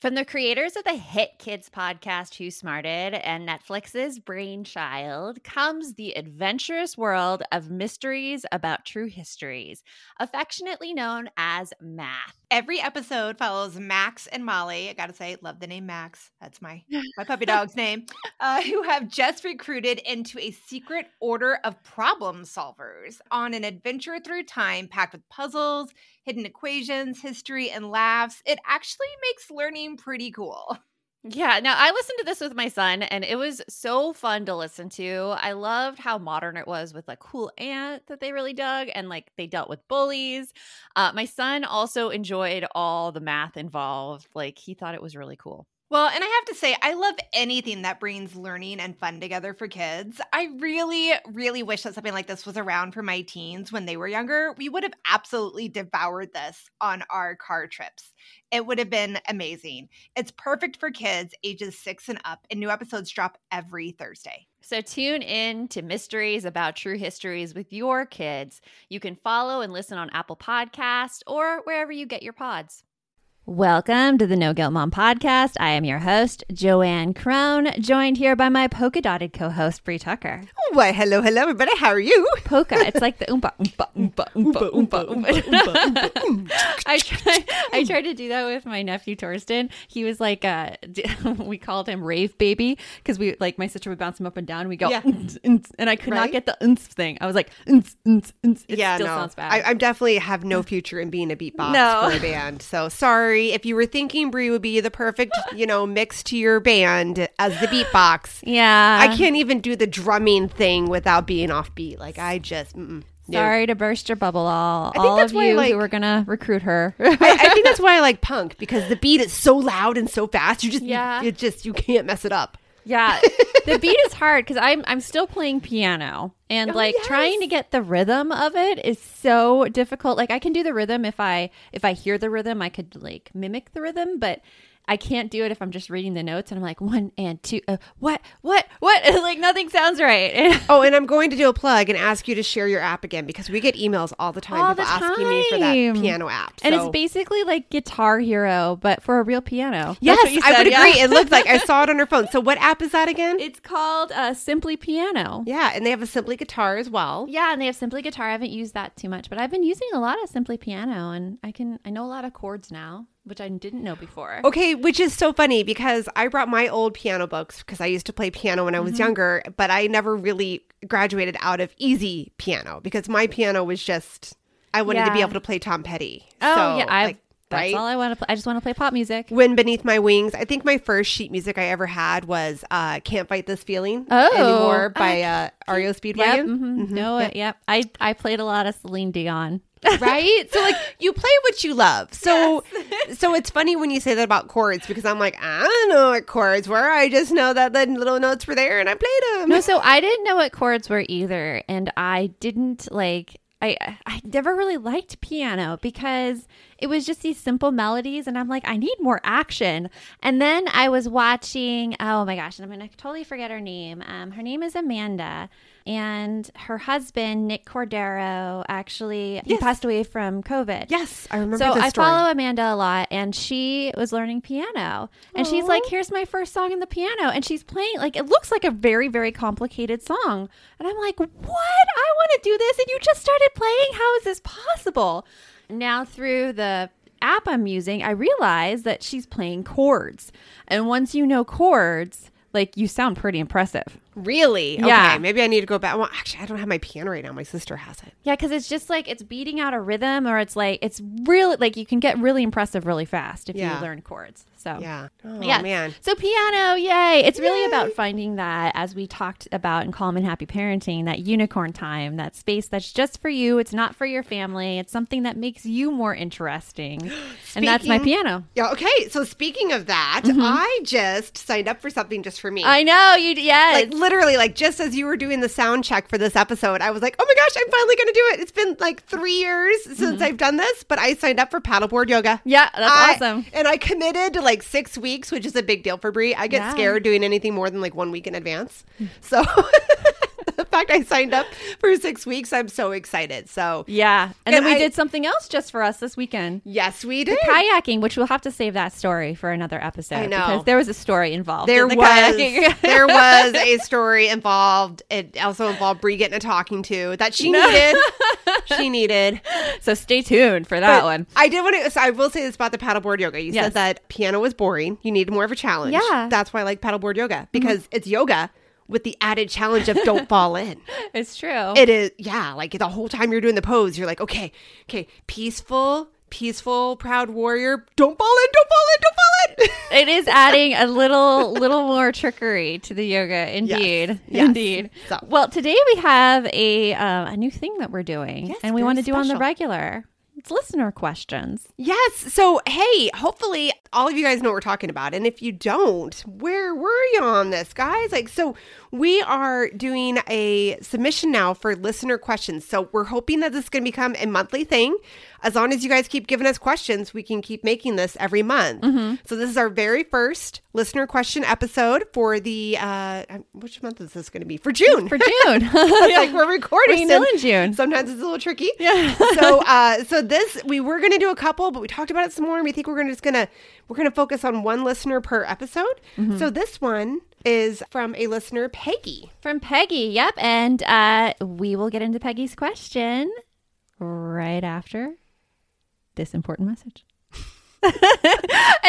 From the creators of the hit kids podcast Who Smarted and Netflix's Brainchild comes the adventurous world of mysteries about true histories, affectionately known as math. Every episode follows Max and Molly. I gotta say, love the name Max. That's my my puppy dog's name. Uh, who have just recruited into a secret order of problem solvers on an adventure through time packed with puzzles, hidden equations, history, and laughs. It actually makes learning pretty cool. Yeah, now I listened to this with my son and it was so fun to listen to. I loved how modern it was with like cool aunt that they really dug and like they dealt with bullies. Uh, my son also enjoyed all the math involved. Like he thought it was really cool. Well, and I have to say, I love anything that brings learning and fun together for kids. I really, really wish that something like this was around for my teens when they were younger. We would have absolutely devoured this on our car trips. It would have been amazing. It's perfect for kids ages six and up, and new episodes drop every Thursday. So tune in to Mysteries About True Histories with your kids. You can follow and listen on Apple Podcast or wherever you get your pods. Welcome to the No Guilt Mom podcast. I am your host, Joanne Crone, joined here by my polka dotted co host, Brie Tucker. Why, hello, hello, everybody. How are you? Polka. It's like the oompa, oompa, oompa, oompa, oompa, oompa. oompa. I, tried, I tried to do that with my nephew, Torsten. He was like, uh, we called him Rave Baby because we, like, my sister would bounce him up and down. We go, Yeah. "Unts, unts," and I could not get the unts thing. I was like, unts, unts, unts. It yeah, still no. sounds bad. I, I definitely have no future in being a beatbox No. for a band. So sorry if you were thinking Brie would be the perfect, you know, mix to your band as the beatbox. yeah. I can't even do the drumming thing without being offbeat. Like I just, mm-mm. Sorry to burst your bubble, all think all that's of why, you like- who were gonna recruit her. I, I think that's why I like punk because the beat is so loud and so fast. You just, Yeah. it just you can't mess it up. yeah, the beat is hard because I'm I'm still playing piano and Oh, like trying to get the rhythm of it is so difficult. Like I can do the rhythm if I if I hear the rhythm, I could like mimic the rhythm, but I can't do it if I'm just reading the notes and I'm like one and two. Uh, what what what? like nothing sounds right. Oh, and I'm going to do a plug and ask you to share your app again because we get emails all the time All people the asking me for that piano app. and it's basically like Guitar Hero, but for a real piano. Yes, you I would yeah. agree. It looked like I saw it on her phone. So what app is that again? It's called uh, Simply Piano. yeah, and they have a Simply guitar as well. Yeah, and they have Simply Guitar. I haven't used that too much, but I've been using a lot of Simply Piano, and I can I know a lot of chords now, which I didn't know before. Okay, which is so funny because I brought my old piano books because I used to play piano when I Mm-hmm. was younger, but I never really graduated out of easy piano because my piano was just I wanted to be able to play Tom Petty. Oh So, yeah, I like, that's right? all I want to play. I just want to play pop music. Wind Beneath My Wings. I think my first sheet music I ever had was uh, Can't Fight This Feeling Oh, Anymore by uh, REO Yep, Speedwagon. mhm, know it. Yep, I I played a lot of Celine Dion. right so like you play what you love so so it's funny when you say that about chords because i'm like i don't know what chords were i just know that the little notes were there and i played them No, so I didn't know what chords were either, and I didn't like. I I never really liked piano because it was just these simple melodies, and I'm like, I need more action. And then I was watching. Oh my gosh, and I'm gonna totally forget her name. Um, her name is Amanda, and her husband Nick Cordero actually he passed away from COVID. yes i remember So I story follow Amanda a lot, and she was learning piano, and she's like, "Here's my first song in the piano," and she's playing like it looks like a very very complicated song, and I'm like, "What? I want to do this, and you just started playing. How is this possible?" Now through the app I'm using, I realize that she's playing chords, and once you know chords, like you sound pretty impressive. Really Yeah. okay maybe i need to go back well actually i don't have my piano right now my sister has it Yeah, because it's just like it's beating out a rhythm, or it's like it's really like you can get really impressive really fast if Yeah. you learn chords. So yeah oh yeah, man So piano, yay! It's really about finding that, as we talked about in Calm and Happy Parenting, that unicorn time, that space that's just for you. It's not for your family. It's something that makes you more interesting, and that's my piano. yeah okay so speaking of that i just signed up for something just for me Mm-hmm. I know you. Yes. like literally like just as you were doing the sound check for this episode i was like oh my gosh i'm finally gonna do it it's been like three years since i've done this but i signed up for paddleboard yoga Mm-hmm. yeah, that's I- awesome. and i committed to like six weeks which is a big deal for brie i get Yeah. scared doing anything more than like one week in advance so the fact I signed up for six weeks, I'm so excited. So Yeah. And, And then we I- did something else just for us this weekend. yes, we did. Kayaking, which we'll have to save that story for another episode. I know. Because there was a story involved. There in the was kayaking. there was a story involved. It also involved Brie getting a talking to that she needed. she needed. so stay tuned for that But one. I did want to. So I will say this about the paddleboard yoga. You Yes. said that piano was boring. You needed more of a challenge. Yeah. Mm-hmm. that's why I like paddleboard yoga because it's yoga with the added challenge of don't fall in. It's true. It is, yeah. Like the whole time you're doing the pose, you're like, okay, okay, peaceful, peaceful, proud warrior. Don't fall in. Don't fall in. Don't fall in. it is adding a little little more trickery to the yoga indeed Yes. indeed So- well today we have a uh, a new thing that we're doing Yes, and we want to do on the regular it's listener questions Yes. So, hey, hopefully all of you guys know what we're talking about. And if you don't, where were you on this, guys? Like, so we are doing a submission now for listener questions. So, we're hoping that this is going to become a monthly thing. As long as you guys keep giving us questions, we can keep making this every month. So, this is our very first listener question episode for the, uh, which month is this going to be? For June. for june It's like we're recording We're still in- in June. Sometimes it's a little tricky. Yeah. so uh so this we were gonna do a couple, but we talked about it some more and we think we're gonna just gonna we're gonna focus on one listener per episode. Mm-hmm. So this one is from a listener, Peggy. from peggy yep and uh we will get into peggy's question right after this important message and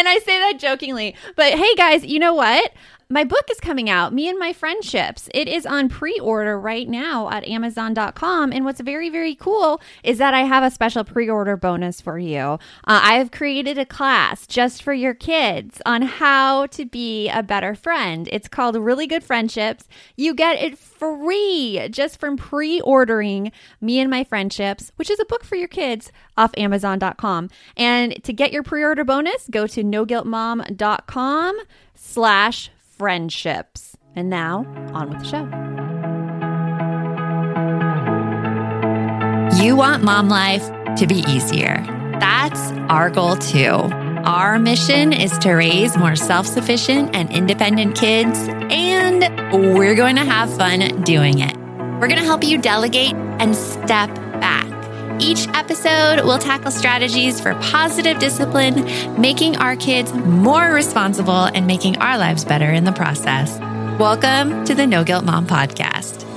I say that jokingly. But hey, guys, you know what? My book is coming out, Me and My Friendships. It is on pre order right now at Amazon.com. And what's very, very cool is that I have a special pre order bonus for you. Uh, I have created a class just for your kids on how to be a better friend. It's called Really Good Friendships. You get it free just from pre ordering Me and My Friendships, which is a book for your kids off Amazon.com. And to get your pre order bonus, go to noguiltmom.com slash friendships. And now, on with the show. You want mom life to be easier. That's our goal too. Our mission is to raise more self sufficient and independent kids, and we're going to have fun doing it. We're going to help you delegate and step back. Each episode we'll tackle strategies for positive discipline, making our kids more responsible and making our lives better in the process. Welcome to the No Guilt Mom Podcast.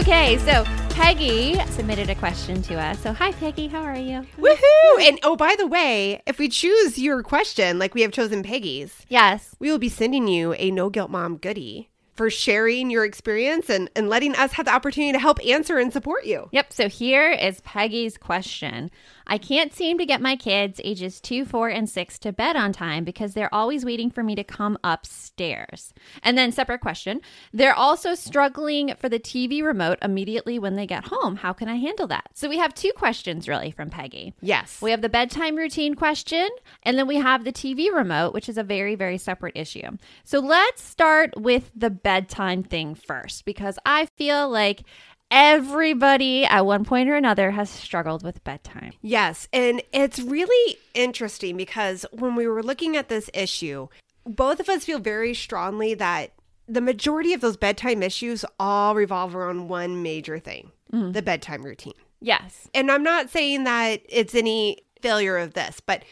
Okay, so Peggy submitted a question to us. So, hi, Peggy. How are you? Woohoo! And oh, by the way, if we choose your question, like we have chosen Peggy's, Yes. we will be sending you a no guilt mom goodie for sharing your experience and, and letting us have the opportunity to help answer and support you. Yep. So here is Peggy's question. I can't seem to get my kids, ages two, four, and six, to bed on time because they're always waiting for me to come upstairs. And then, separate question they're also struggling for the TV remote immediately when they get home. How can I handle that? So we have two questions really from Peggy. Yes. We have the bedtime routine question, and then we have the TV remote, which is a very, very separate issue. So let's start with the bedtime thing first, because I feel like everybody at one point or another has struggled with bedtime. Yes. And it's really interesting because when we were looking at this issue, both of us feel very strongly that the majority of those bedtime issues all revolve around one major thing mm. the bedtime routine. Yes. And I'm not saying that it's any failure of this, but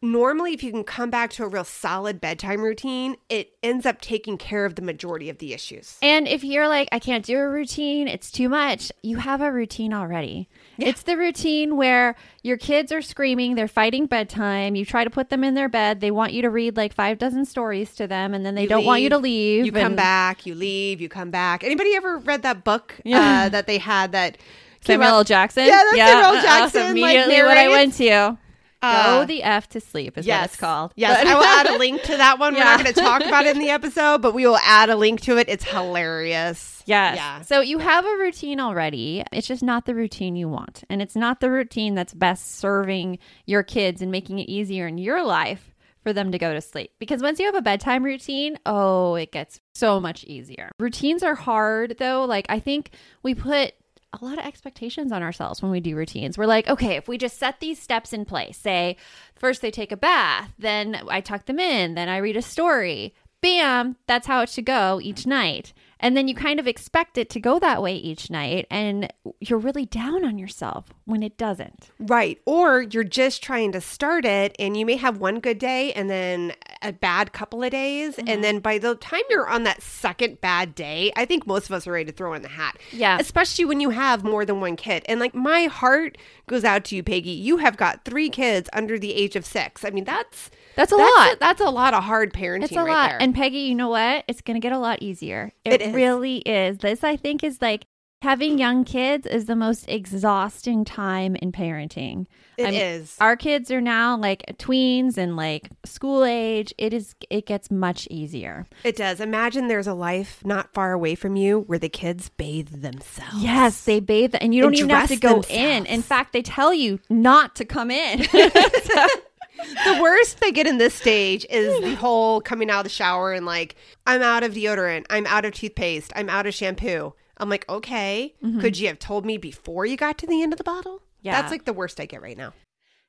normally if you can come back to a real solid bedtime routine, it ends up taking care of the majority of the issues. And if you're like, I can't do a routine, it's too much, you have a routine already. It's the routine where your kids are screaming, they're fighting bedtime, you try to put them in their bed, they want you to read like five dozen stories to them, and then they You don't want you to leave. You come back, you leave, you come back. Anybody ever read that book Yeah. uh, that they had that Samuel L. Jackson. Yeah, that's Samuel L. that's Jackson, like, immediately what I went to. Uh, Go the f to sleep is what it's called. Yes, I will add a link to that one. We're not going to talk about it in the episode, but we will add a link to it. It's hilarious. Yes. Yeah. So you have a routine already. It's just not the routine you want. And it's not the routine that's best serving your kids and making it easier in your life for them to go to sleep. Because once you have a bedtime routine, oh, it gets so much easier. Routines are hard though. Like I think we put a lot of expectations on ourselves when we do routines. We're like, okay, if we just set these steps in place, say first they take a bath, then I tuck them in, then I read a story, bam, that's how it should go each night. And then you kind of expect it to go that way each night, and you're really down on yourself when it doesn't. Right. Or you're just trying to start it and you may have one good day and then a bad couple of days. Mm-hmm. And then by the time you're on that second bad day, I think most of us are ready to throw in the hat. Yeah. Especially when you have more than one kid. And like my heart goes out to you, Peggy. You have got three kids under the age of six. I mean, that's. That's a that's lot. A, that's a lot of hard parenting. It's a right lot. there. And Peggy, you know what? It's going to get a lot easier. It, It is. really is. This, I think, is like having young kids is the most exhausting time in parenting. It I'm- is. Our kids are now like tweens and like school age. It is. It gets much easier. It does. Imagine there's a life not far away from you where the kids bathe themselves. Yes, they bathe, and you don't And even have to go in. themselves. In fact, they tell you not to come in. the worst they get in this stage is the whole coming out of the shower and like i'm out of deodorant i'm out of toothpaste i'm out of shampoo. I'm like okay could mm-hmm. you have told me before you got to the end of the bottle? Yeah. that's like the worst i get right now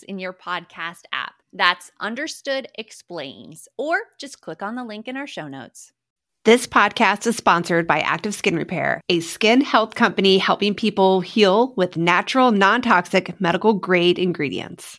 in your podcast app. That's Understood Explains, or just click on the link in our show notes. This podcast is sponsored by Active Skin Repair, a skin health company helping people heal with natural, non toxic, medical grade ingredients.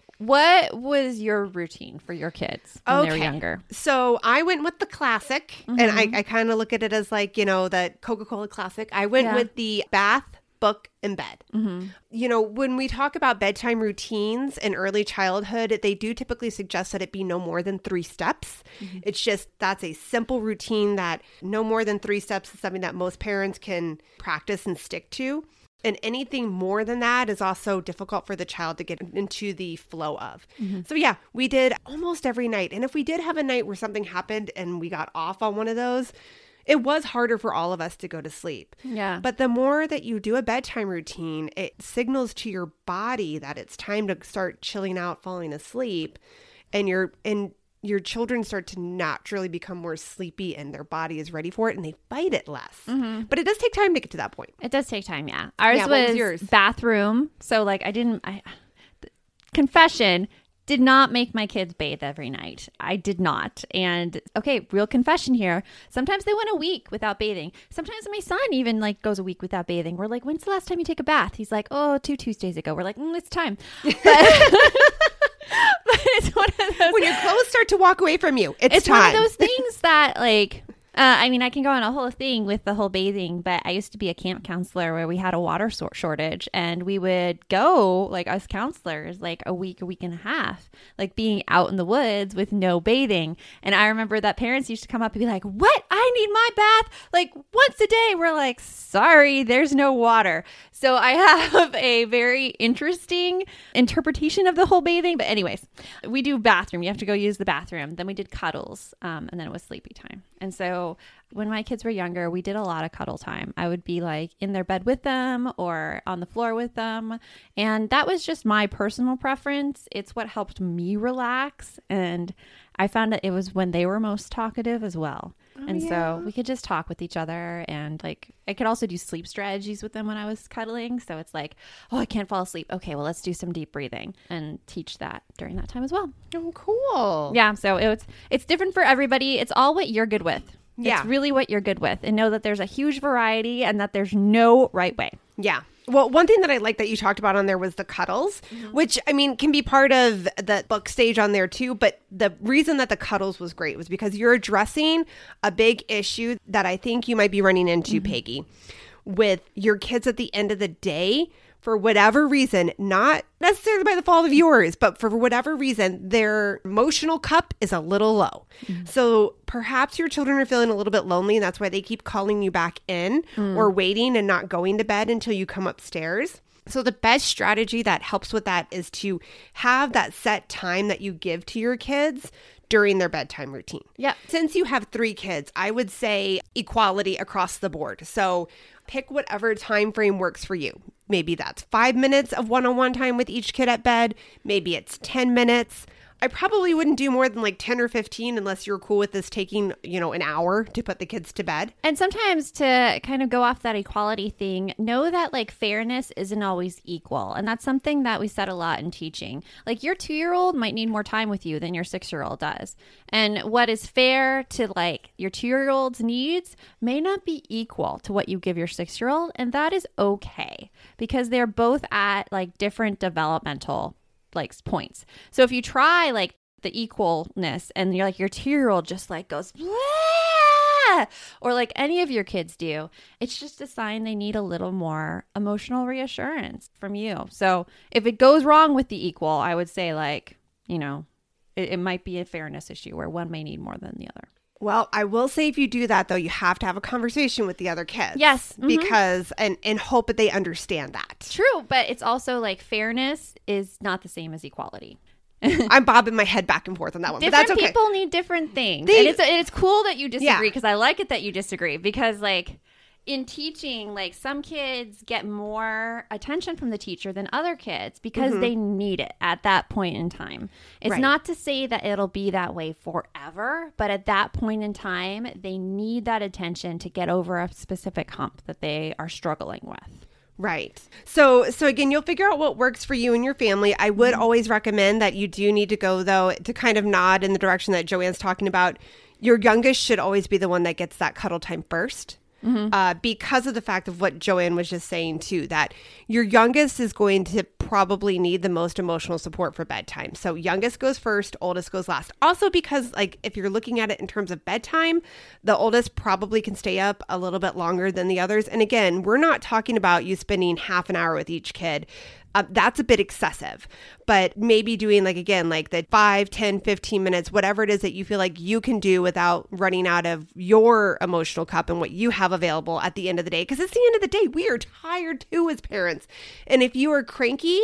what was your routine for your kids when they were younger? So I went with the classic, and I, I kind of look at it as like, you know, that Coca Cola classic. I went Yeah. with the bath, book, and bed. Mm-hmm. You know, when we talk about bedtime routines in early childhood, they do typically suggest that it be no more than three steps. It's just that's a simple routine that no more than three steps is something that most parents can practice and stick to. And anything more than that is also difficult for the child to get into the flow of. Mm-hmm. So, yeah, we did almost every night. And if we did have a night where something happened and we got off on one of those, it was harder for all of us to go to sleep. Yeah. But the more that you do a bedtime routine, it signals to your body that it's time to start chilling out, falling asleep, and you're, and your children start to naturally become more sleepy and their body is ready for it and they fight it less. But it does take time to get to that point. It does take time, yeah. Ours Yeah, was was, yours? bathroom. So like I didn't I confession did not make my kids bathe every night. I did not. And okay, real confession here. Sometimes they went a week without bathing. Sometimes my son even like goes a week without bathing. We're like, "When's the last time you take a bath?" He's like, "Oh, two Tuesdays ago." We're like, mm, "It's time." But, but it's one of those When your clothes start to walk away from you, it's, it's time. one of those things that like uh, I mean, I can go on a whole thing with the whole bathing, but I used to be a camp counselor where we had a water shortage, and we would go like us counselors like a week, a week and a half, like being out in the woods with no bathing. And I remember that parents used to come up and be like, "What? I need my bath like once a day." We're like, "Sorry, there's no water." So I have a very interesting interpretation of the whole bathing. But anyways, we do bathroom. You have to go use the bathroom. Then we did cuddles, um, and then it was sleepy time. And so when my kids were younger, we did a lot of cuddle time. I would be like in their bed with them or on the floor with them. And that was just my personal preference. It's what helped me relax. And I found that it was when they were most talkative as well. Oh, and so we could just talk with each other. And like, I could also do sleep strategies with them when I was cuddling. So it's like, oh, I can't fall asleep. Okay, well, let's do some deep breathing and teach that during that time as well. oh, cool. Yeah, so it's it's different for everybody. It's all what you're good with. Yeah. It's really what you're good with. And know that there's a huge variety and that there's no right way. Yeah. Well, one thing that I like that you talked about on there was the cuddles, Mm-hmm. which I mean can be part of the book stage on there too. But the reason that the cuddles was great was because you're addressing a big issue that I think you might be running into, Mm-hmm. Peggy, with your kids at the end of the day. For whatever reason, not necessarily by the fault of yours, but for whatever reason, their emotional cup is a little low. Mm-hmm. So perhaps your children are feeling a little bit lonely, and that's why they keep calling you back in mm. or waiting and not going to bed until you come upstairs. So, the best strategy that helps with that is to have that set time that you give to your kids during their bedtime routine. Yeah. Since you have three kids, I would say equality across the board. So, pick whatever time frame works for you. Maybe that's five minutes of one on one time with each kid at bed, maybe it's 10 minutes. I probably wouldn't do more than like 10 or 15 unless you're cool with this taking, you know, an hour to put the kids to bed. And sometimes to kind of go off that equality thing, know that like fairness isn't always equal. And that's something that we said a lot in teaching. Like your two year old might need more time with you than your six year old does. And what is fair to like your two year old's needs may not be equal to what you give your six year old. And that is okay because they're both at like different developmental like points. So if you try like the equalness and you're like your two year old just like goes "Blah!" or like any of your kids do, it's just a sign they need a little more emotional reassurance from you. So if it goes wrong with the equal, I would say like, you know, it, it might be a fairness issue where one may need more than the other. Well, I will say if you do that though, you have to have a conversation with the other kids. Yes. Mhm. Because and and hope that they understand that. True, but it's also like fairness is not the same as equality. I'm bobbing my head back and forth on that one, but different that's okay. people need different things They- and it's it's cool that you disagree because i like it that you disagree because like in teaching like some kids get more attention from the teacher than other kids because they need it at that point in time it's Mm-hmm. Right. not to say that it'll be that way forever but at that point in time they need that attention to get over a specific hump that they are struggling with Right. So so again, you'll figure out what works for you and your family. I would Mm-hmm. always recommend that you do need to go though to kind of nod in the direction that Joanne's talking about. Your youngest should always be the one that gets that cuddle time 1st Mm-hmm. Uh, because of the fact of what Joanne was just saying too, that your youngest is going to probably need the most emotional support for bedtime. So youngest goes first, oldest goes last. Also because like if you're looking at it in terms of bedtime, the oldest probably can stay up a little bit longer than the others. And again, we're not talking about you spending half an hour with each kid. Uh, that's a bit excessive. But maybe doing like again, like the 5, 10, 15 minutes, whatever it is that you feel like you can do without running out of your emotional cup and what you have available at the end of the day. Because it's the end of the day, we are tired too as parents. And if you are cranky,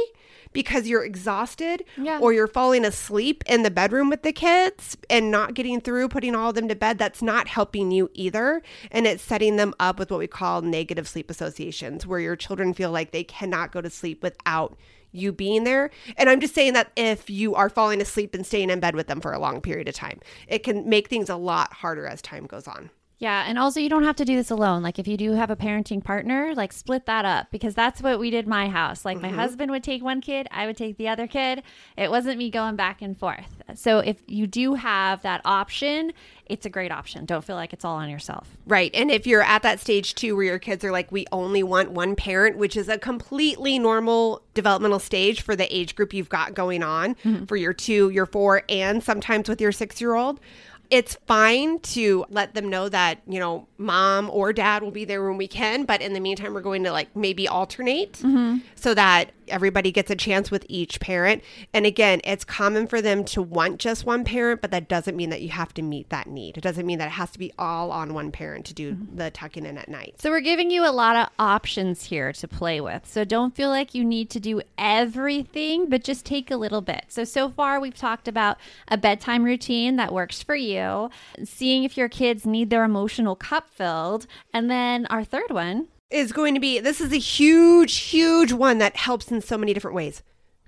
because you're exhausted Yeah. or you're falling asleep in the bedroom with the kids and not getting through putting all of them to bed, that's not helping you either. And it's setting them up with what we call negative sleep associations, where your children feel like they cannot go to sleep without you being there. And I'm just saying that if you are falling asleep and staying in bed with them for a long period of time, it can make things a lot harder as time goes on. Yeah, and also you don't have to do this alone. Like if you do have a parenting partner, like split that up because that's what we did in my house. Like my mm-hmm. husband would take one kid, I would take the other kid. It wasn't me going back and forth. So if you do have that option, it's a great option. Don't feel like it's all on yourself. Right. And if you're at that stage too where your kids are like, we only want one parent, which is a completely normal developmental stage for the age group you've got going on mm-hmm. for your two, your four, and sometimes with your six year old. It's fine to let them know that, you know, mom or dad will be there when we can, but in the meantime, we're going to like maybe alternate mm-hmm. so that everybody gets a chance with each parent. And again, it's common for them to want just one parent, but that doesn't mean that you have to meet that need. It doesn't mean that it has to be all on one parent to do mm-hmm. the tucking in at night. So we're giving you a lot of options here to play with. So don't feel like you need to do everything, but just take a little bit. So so far we've talked about a bedtime routine that works for you, seeing if your kids need their emotional cup filled, and then our third one Is going to be this is a huge, huge one that helps in so many different ways.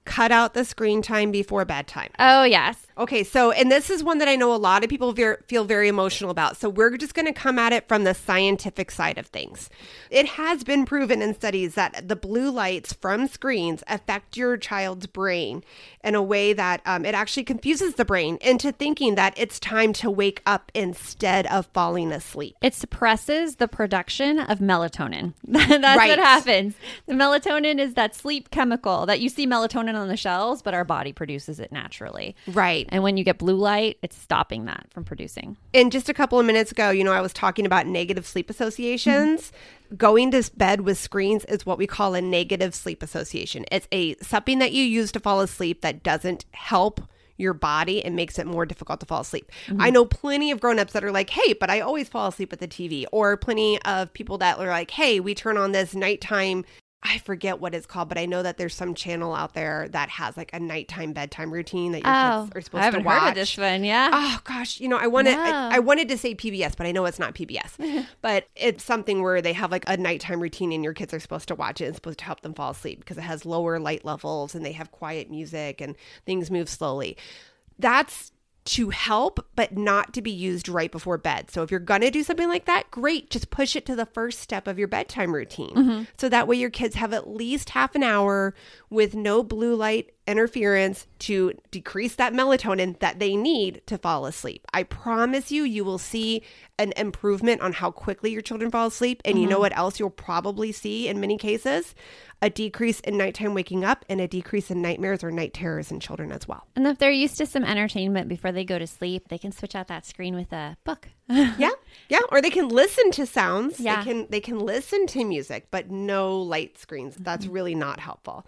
Cut out the screen time before bedtime. Oh, yes. Okay, so and this is one that I know a lot of people feel very emotional about. So we're just going to come at it from the scientific side of things. It has been proven in studies that the blue lights from screens affect your child's brain in a way that um, it actually confuses the brain into thinking that it's time to wake up instead of falling asleep. It suppresses the production of melatonin. That's Right. what happens. The melatonin is that sleep chemical that you see melatonin on the shelves, but our body produces it naturally. Right. And when you get blue light, it's stopping that from producing. And just a couple of minutes ago, you know, I was talking about negative sleep associations. Mm-hmm. Going to bed with screens is what we call a negative sleep association. It's a something that you use to fall asleep that doesn't help your body and makes it more difficult to fall asleep. Mm-hmm. I know plenty of grown-ups that are like, "Hey, but I always fall asleep with the TV." Or plenty of people that are like, "Hey, we turn on this nighttime I forget what it's called, but I know that there's some channel out there that has like a nighttime bedtime routine that your kids oh, are supposed Oh, I haven't to watch. heard of this one. Yeah. Oh gosh, you know, I wanted No. I, I wanted to say PBS, but I know it's not PBS. but it's something where they have like a nighttime routine and your kids are supposed to watch it. It's supposed to help them fall asleep because it has lower light levels and they have quiet music and things move slowly. That's to help, but not to be used right before bed. So if you're going to do something like that, great. Just push it to the first step of your bedtime routine. Mm-hmm. So that way your kids have at least half an hour with no blue light interference to decrease that melatonin that they need to fall asleep. I promise you, you will see an improvement on how quickly your children fall asleep. And you know mm-hmm. what else you'll probably see in many cases? A decrease in nighttime waking up and a decrease in nightmares or night terrors in children as well. And if they're used to some entertainment before they go to sleep, they can switch out that screen with a book. yeah yeah or they can listen to sounds Yeah. they can they can listen to music but no light screens that's mm-hmm. really not helpful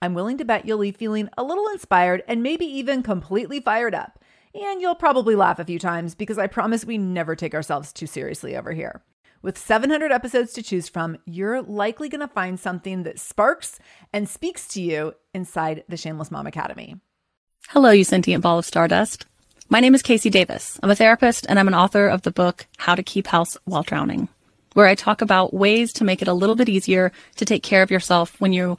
I'm willing to bet you'll leave feeling a little inspired and maybe even completely fired up. And you'll probably laugh a few times because I promise we never take ourselves too seriously over here. With 700 episodes to choose from, you're likely going to find something that sparks and speaks to you inside the Shameless Mom Academy. Hello, you sentient ball of stardust. My name is KC Davis. I'm a therapist and I'm an author of the book How to Keep House While Drowning, where I talk about ways to make it a little bit easier to take care of yourself when you're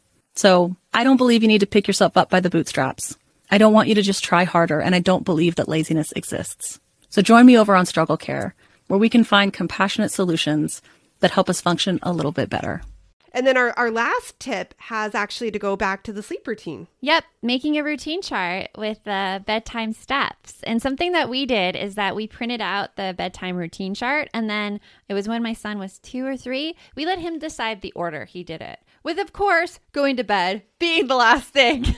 So I don't believe you need to pick yourself up by the bootstraps. I don't want you to just try harder, and I don't believe that laziness exists. So join me over on Struggle Care, where we can find compassionate solutions that help us function a little bit better. And then our, our last tip has actually to go back to the sleep routine. Yep, making a routine chart with the bedtime steps. And something that we did is that we printed out the bedtime routine chart. And then it was when my son was two or three, we let him decide the order he did it. With, of course, going to bed being the last thing.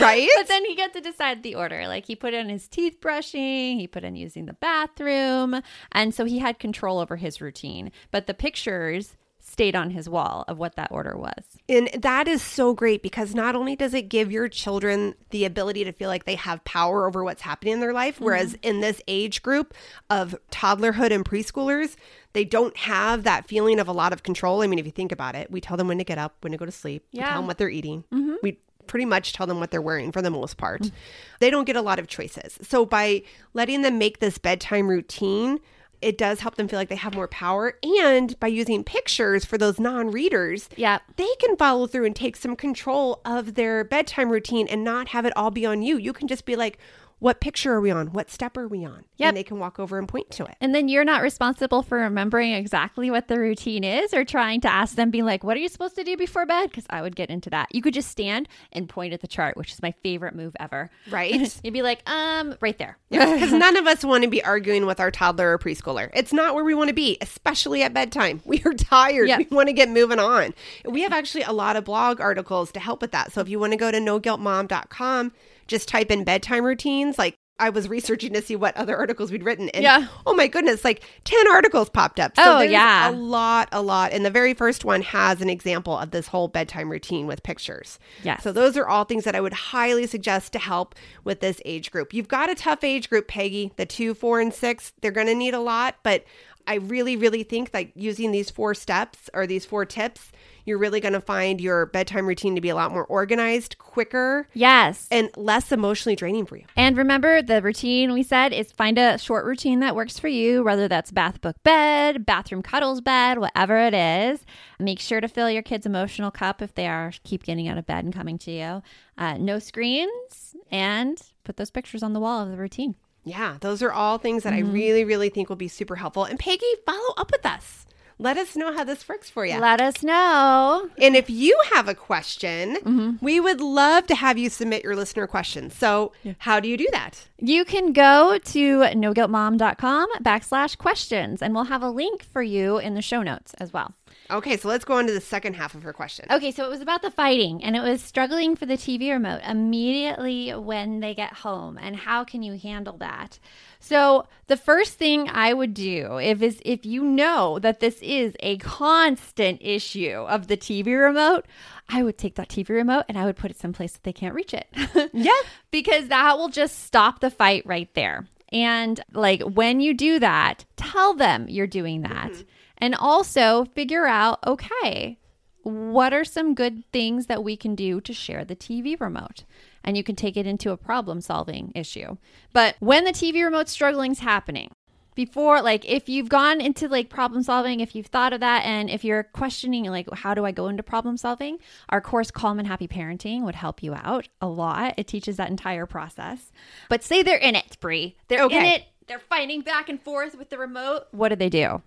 Right? but then he got to decide the order. Like he put in his teeth brushing, he put in using the bathroom. And so he had control over his routine. But the pictures stayed on his wall of what that order was. And that is so great because not only does it give your children the ability to feel like they have power over what's happening in their life, mm-hmm. whereas in this age group of toddlerhood and preschoolers, they don't have that feeling of a lot of control. I mean, if you think about it, we tell them when to get up, when to go to sleep, we Yeah. tell them what they're eating. Mm-hmm. We pretty much tell them what they're wearing for the most part. They don't get a lot of choices. So by letting them make this bedtime routine, it does help them feel like they have more power. And by using pictures for those non readers, yeah they can follow through and take some control of their bedtime routine and not have it all be on you. You can just be like, what picture are we on? What step are we on? Yep. And they can walk over and point to it. And then you're not responsible for remembering exactly what the routine is or trying to ask them, being like, what are you supposed to do before bed? Because I would get into that. You could just stand and point at the chart, which is my favorite move ever. Right? You'd be like, um, right there. Because none of us want to be arguing with our toddler or preschooler. It's not where we want to be, especially at bedtime. We are tired. Yep. We want to get moving on. We have actually a lot of blog articles to help with that. So if you want to go to noguiltmom.com, just type in bedtime routines. Like I was researching to see what other articles we'd written. And Yeah. oh my goodness, like 10 articles popped up. So Oh, there's yeah. a lot, a lot. And the very first one has an example of this whole bedtime routine with pictures. Yes. So those are all things that I would highly suggest to help with this age group. You've got a tough age group, Peggy, the two, four, and six. They're going to need a lot, but I really, really think that using these four steps or these four tips, you're really going to find your bedtime routine to be a lot more organized, quicker, Yes. and less emotionally draining for you. And remember, the routine we said is find a short routine that works for you, whether that's bath book bed, bathroom cuddles bed, whatever it is. Make sure to fill your kid's emotional cup if they are keep getting out of bed and coming to you. Uh, no screens, and put those pictures on the wall of the routine. Yeah, those are all things that Mm-hmm. I really, really think will be super helpful. And Peggy, follow up with us. Let us know how this works for you. Let us know. And if you have a question, Mm-hmm. we would love to have you submit your listener questions. So, how do you do that? You can go to noguiltmom.com backslash questions, and we'll have a link for you in the show notes as well. Okay, so let's go on to the second half of her question. Okay, so it was about the fighting, and it was struggling for the TV remote immediately when they get home, and how can you handle that? So the first thing I would do if is if you know that this is a constant issue of the TV remote, I would take that TV remote and I would put it someplace that they can't reach it. Yeah. because that will just stop the fight right there. And like when you do that, tell them you're doing that. Mm-hmm. And also figure out okay, what are some good things that we can do to share the TV remote? And you can take it into a problem solving issue. But when the TV remote struggling is happening, before like if you've gone into like problem solving if you've thought of that and if you're questioning like how do i go into problem solving? Our course calm and happy parenting would help you out a lot. It teaches that entire process. But say they're in it brie. They're in Okay. it. They're fighting back and forth with the remote. What do they do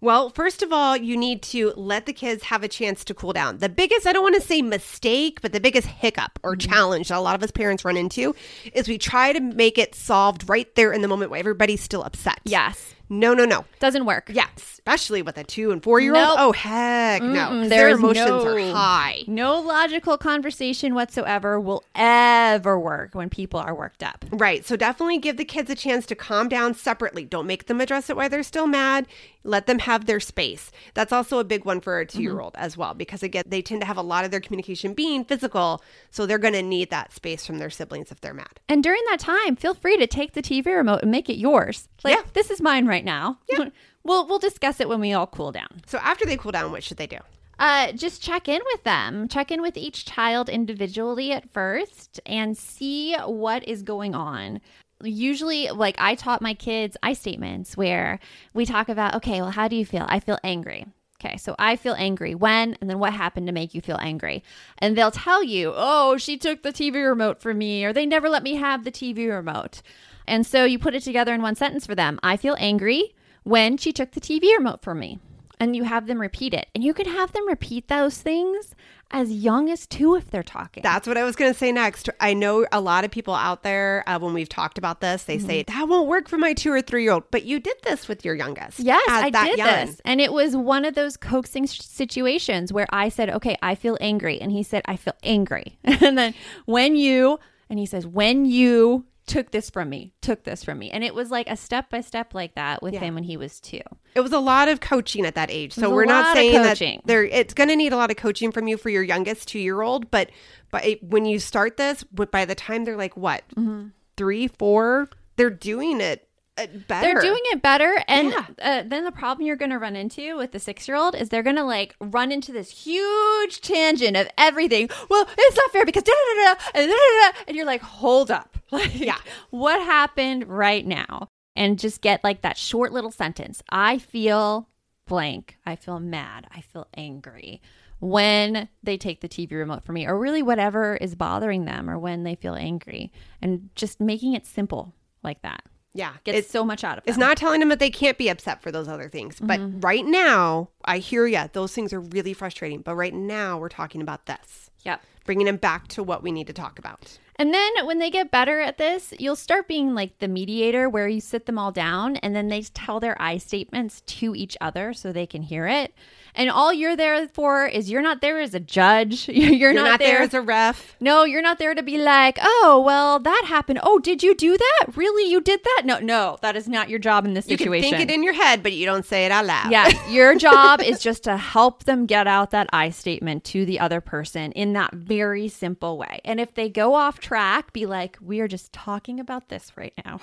Well, first of all, you need to let the kids have a chance to cool down. The biggest, I don't want to say mistake, but the biggest hiccup or mm-hmm. challenge that a lot of us parents run into is we try to make it solved right there in the moment where everybody's still upset. yes No, no, no. Doesn't work. Yeah, especially with a two and four year old. Nope. Oh heck no! 'cause Mm-mm, Their emotions no- are high. No logical conversation whatsoever will ever work when people are worked up. Right. So definitely give the kids a chance to calm down separately. Don't make them address it while they're still mad. Let them have their space. That's also a big one for a two year mm-hmm. old as well, because again, they tend to have a lot of their communication being physical. So they're going to need that space from their siblings if they're mad. And during that time, feel free to take the TV remote and make it yours. Like Yeah. this is mine right now. Yeah. We'll we'll discuss it when we all cool down. So after they cool down, what should they do? Uh, just check in with them. Check in with each child individually at first and see what is going on. Usually, like I taught my kids I statements where we talk about, okay, well, how do you feel? I feel angry. Okay, so I feel angry. When? And then what happened to make you feel angry? And they'll tell you, oh, she took the TV remote from me, or they never let me have the TV remote. And so you put it together in one sentence for them. I feel angry when she took the TV remote from me and you have them repeat it. And you can have them repeat those things as young as two if they're talking. That's what I was going to say next. I know a lot of people out there, uh, when we've talked about this, they say, that won't work for my two or three year old. But you did this with your youngest. Yes, I that did young. this. And it was one of those coaxing situations where I said, okay, I feel angry. And he said, I feel angry. and then when you, and he says, when you took this from me, took this from me. And it was like a step by step like that with Yeah. him when he was two. It was a lot of coaching at that age. So we're not saying that there it's going to need a lot of coaching from you for your youngest 2-year-old, but but it, when you start this, but by the time they're like what? Mm-hmm. three, four, they're doing it better. They're doing it better. And Yeah. uh, then the problem you're going to run into with the six year old is they're going to like run into this huge tangent of everything. Well, it's not fair because da da da da and da da da. And you're like, hold up. Like, Yeah. What happened right now? And just get like that short little sentence. I feel blank. I feel mad. I feel angry when they take the TV remote from me, or really whatever is bothering them, or when they feel angry, and just making it simple like that Yeah. gets It's, so much out of it. it's not telling them that they can't be upset for those other things. But Mm-hmm. right now, I hear ya. Those things are really frustrating. But right now, we're talking about this. Yep. Bringing them back to what we need to talk about. And then when they get better at this, you'll start being like the mediator where you sit them all down and then they tell their I statements to each other so they can hear it. And all you're there for is you're not there as a judge. You're, You're not, not, there there as a ref. No, you're not there to be like, "Oh, well, that happened. Oh, did you do that? Really? You did that?" No, no, that is not your job in this You can situation. think it in your head, but you don't say it out loud. Yeah, your job is just to help them get out that I statement to the other person in that very simple way. And if they go off track, be like, we are just talking about this right now.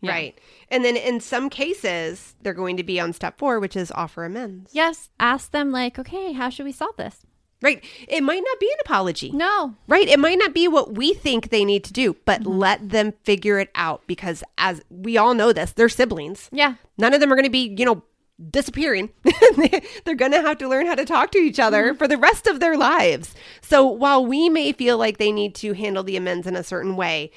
Yeah. Right. And then in some cases, they're going to be on step four, which is offer amends. Yes, ask them, like, okay, how should we solve this? Right. It might not be an apology. No. Right. It might not be what we think they need to do, but Mm-hmm. let them figure it out because as we all know this, they're siblings. Yeah. None of them are going to be, you know, disappearing. they're going to have to learn how to talk to each other Mm-hmm. for the rest of their lives. So while we may feel like they need to handle the amends in a certain way,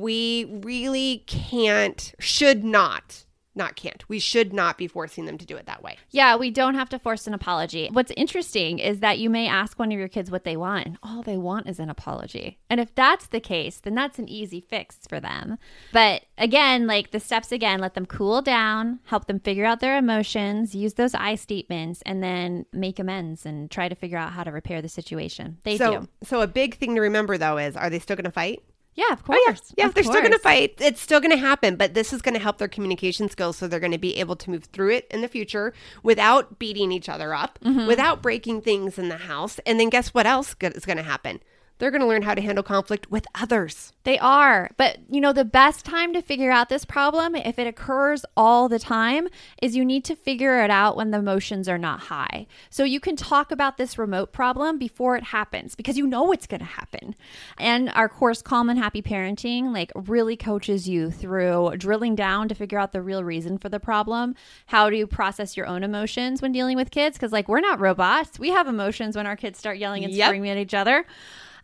we really can't, should not, not can't, we should not be forcing them to do it that way. Yeah, we don't have to force an apology. What's interesting is that you may ask one of your kids what they want, and all they want is an apology. And if that's the case, then that's an easy fix for them. But again, like the steps again, let them cool down, help them figure out their emotions, use those I statements, and then make amends and try to figure out how to repair the situation. They so, do. so a big thing to remember though is, are they still going to fight? Yeah, of course. Oh, yeah, yeah. Of they're still going to fight. It's still going to happen, but this is going to help their communication skills, so they're going to be able to move through it in the future without beating each other up, Mm-hmm. without breaking things in the house. And then guess what else is going to happen? They're going to learn how to handle conflict with others. They are. But, you know, the best time to figure out this problem, if it occurs all the time, is you need to figure it out when the emotions are not high. So you can talk about this remote problem before it happens because you know it's going to happen. And our course, Calm and Happy Parenting, like really coaches you through drilling down to figure out the real reason for the problem, how to process your own emotions when dealing with kids. Because, like, we're not robots. We have emotions when our kids start yelling and Yep. screaming at each other.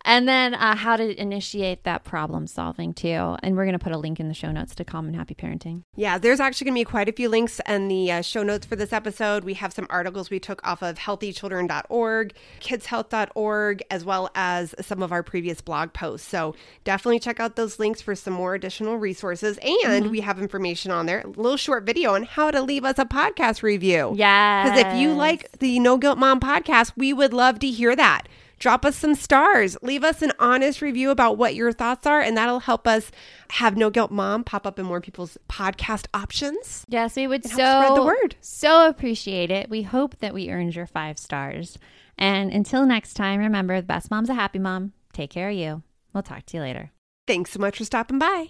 And then uh, how to initiate that problem solving too. And we're going to put a link in the show notes to Calm and Happy Parenting. Yeah, there's actually going to be quite a few links in the uh, show notes for this episode. We have some articles we took off of healthychildren.org, kidshealth.org, as well as some of our previous blog posts. So definitely check out those links for some more additional resources. And Mm-hmm. we have information on there, a little short video on how to leave us a podcast review. Yeah. Because if you like the No Guilt Mom podcast, we would love to hear that. Drop us some stars. Leave us an honest review about what your thoughts are, and that'll help us have No Guilt Mom pop up in more people's podcast options. Yes, we would so spread the word. So appreciate it. We hope that we earned your five stars. And until next time, remember the best mom's a happy mom. Take care of you. We'll talk to you later. Thanks so much for stopping by.